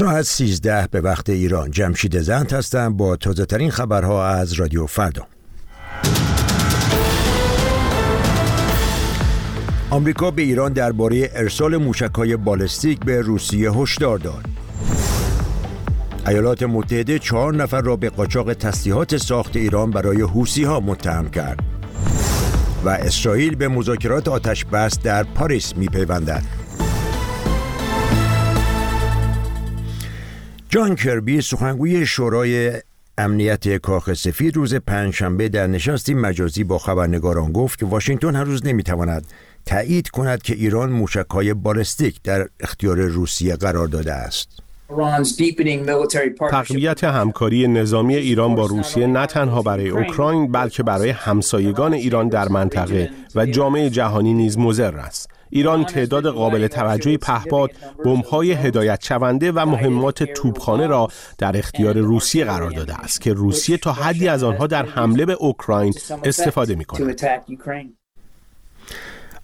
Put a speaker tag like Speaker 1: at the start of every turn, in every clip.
Speaker 1: ساعت 13 به وقت ایران جمشید زند هستم با تازه ترین خبرها از رادیو فردا آمریکا به ایران درباره ارسال موشکهای بالستیک به روسیه هشدار داد. ایالات متحده چهار نفر را به قاچاق تسلیحات ساخت ایران برای حوسی ها متهم کرد. و اسرائیل به مذاکرات آتش بس در پاریس می جان کربی سخنگوی شورای امنیت کاخ سفید روز پنجشنبه در نشستی مجازی با خبرنگاران گفت که واشنگتن هنوز نمی‌تواند تایید کند که ایران موشکهای بالستیک در اختیار روسیه قرار داده است.
Speaker 2: تقویت همکاری نظامی ایران با روسیه نه تنها برای اوکراین بلکه برای همسایگان ایران در منطقه و جامعه جهانی نیز مضر است. ایران تعداد قابل توجهی پهپاد، بمب‌های هدایت شونده و مهمات توپخانه را در اختیار روسیه قرار داده است که روسیه تا حدی از آنها در حمله به اوکراین استفاده می‌کند.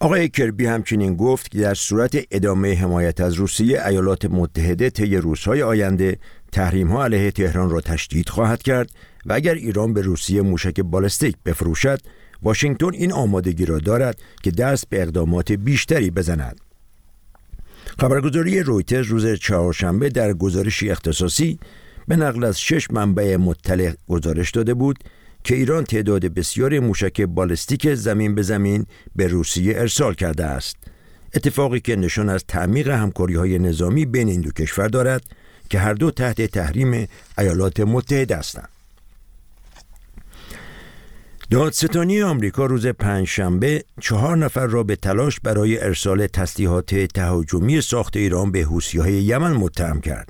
Speaker 1: آقای کربی همچنین گفت که در صورت ادامه حمایت از روسیه ایالات متحده طی روزهای آینده تحریم ها علیه تهران را تشدید خواهد کرد و اگر ایران به روسیه موشک بالستیک بفروشد واشنگتن این آمادگی را دارد که دست به اقدامات بیشتری بزند. خبرگزاری رویترز روز چهارشنبه در گزارشی اختصاصی به نقل از شش منبع مطلع گزارش داده بود که ایران تعداد بسیار موشک بالستیک زمین به زمین به روسیه ارسال کرده است. اتفاقی که نشان از تعمیق همکاری های نظامی بین این دو کشور دارد که هر دو تحت تحریم ایالات متحده هستند. دادستانی آمریکا روز پنجشنبه چهار نفر را به تلاش برای ارسال تسلیحات تهاجمی ساخت ایران به های یمن متهم کرد.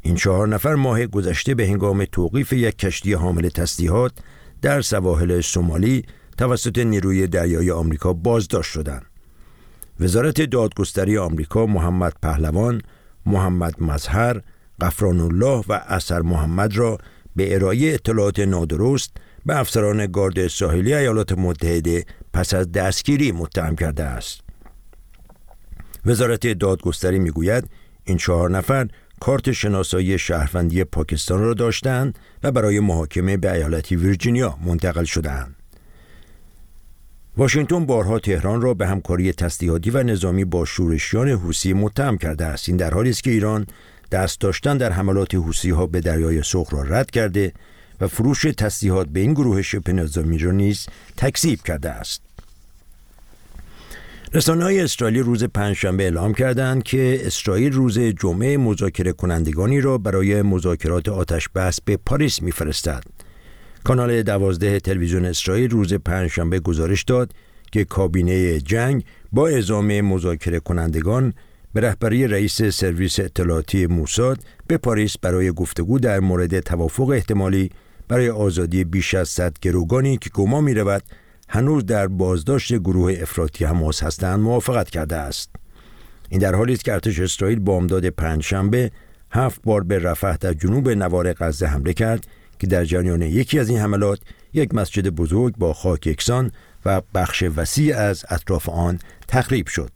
Speaker 1: این چهار نفر ماه گذشته به هنگام توقیف یک کشتی حامل تسلیحات در سواحل سومالی توسط نیروی دریای آمریکا بازداشت شدند. وزارت دادگستری آمریکا محمد پهلوان، محمد مظهر، قفران الله و اثر محمد را به ارائه اطلاعات نادرست به افسران گارد ساحلی ایالات متحده پس از دستگیری متهم کرده است. وزارت دادگستری می‌گوید این چهار نفر کارت شناسایی شهروندی پاکستان را داشتند و برای محاکمه به ایالت ویرجینیا منتقل شدند. واشنگتن بارها تهران را به همکاری تسلیحاتی و نظامی با شورشیان حوسی متهم کرده است این در حالی است که ایران دست داشتن در حملات حوسی ها به دریای سرخ را رد کرده و فروش تسلیحات به این گروه شبه نظامی را نیز تکذیب کرده است رسانه های اسرائیلی روز پنجشنبه اعلام کردند که اسرائیل روز جمعه مذاکره کنندگانی را برای مذاکرات آتش بس به پاریس میفرستد. کانال دوازده تلویزیون اسرائیل روز پنجشنبه گزارش داد که کابینه جنگ با اعزام مذاکره کنندگان به رهبری رئیس سرویس اطلاعاتی موساد به پاریس برای گفتگو در مورد توافق احتمالی برای آزادی بیش از صد گروگانی که گما می رود هنوز در بازداشت گروه افراطی حماس هستند موافقت کرده است. این در حالی است که ارتش اسرائیل بامداد پنجشنبه هفت بار به رفح در جنوب نوار غزه حمله کرد که در جریان یکی از این حملات یک مسجد بزرگ با خاک یکسان و بخش وسیع از اطراف آن تخریب شد.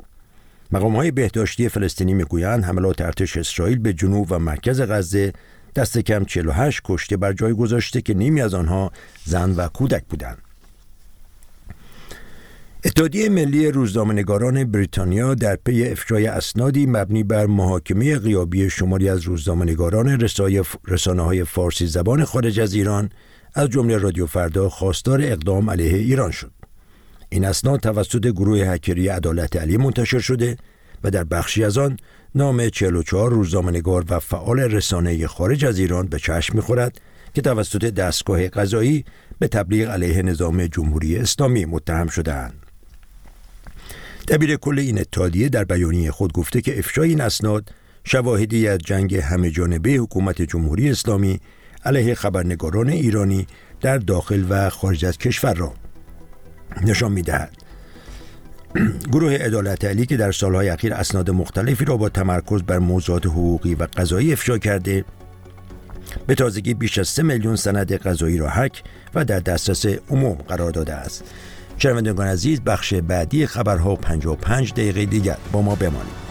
Speaker 1: مقام های بهداشتی فلسطینی می‌گویند حملات ارتش اسرائیل به جنوب و مرکز غزه دست کم 48 کشته بر جای گذاشته که نیمی از آنها زن و کودک بودند. اتحادیه ملی روزنامه‌نگاران بریتانیا در پی افشای اسنادی مبنی بر محاکمه غیابی شماری از روزنامه‌نگاران رسانه های فارسی زبان خارج از ایران از جمله رادیو فردا خواستار اقدام علیه ایران شد. این اسناد توسط گروه هکری عدالت علی منتشر شده و در بخشی از آن نام 44 روزنامه‌نگار و فعال رسانه خارج از ایران به چشم می‌خورد که توسط دستگاه قضایی به تبلیغ علیه نظام جمهوری اسلامی متهم شدهاند. دبیر کل این اتحادیه در بیانیه خود گفته که افشای این اسناد شواهدی از جنگ همه جانبه حکومت جمهوری اسلامی علیه خبرنگاران ایرانی در داخل و خارج از کشور را نشان می‌دهد گروه عدالت علی که در سالهای اخیر اسناد مختلفی را با تمرکز بر موضوعات حقوقی و قضایی افشا کرده به تازگی بیش از سه میلیون سند قضایی را حک و در دسترس عموم قرار داده است. شنوندگان عزیز بخش بعدی خبرها 55 دقیقه دیگر. با ما بمانید.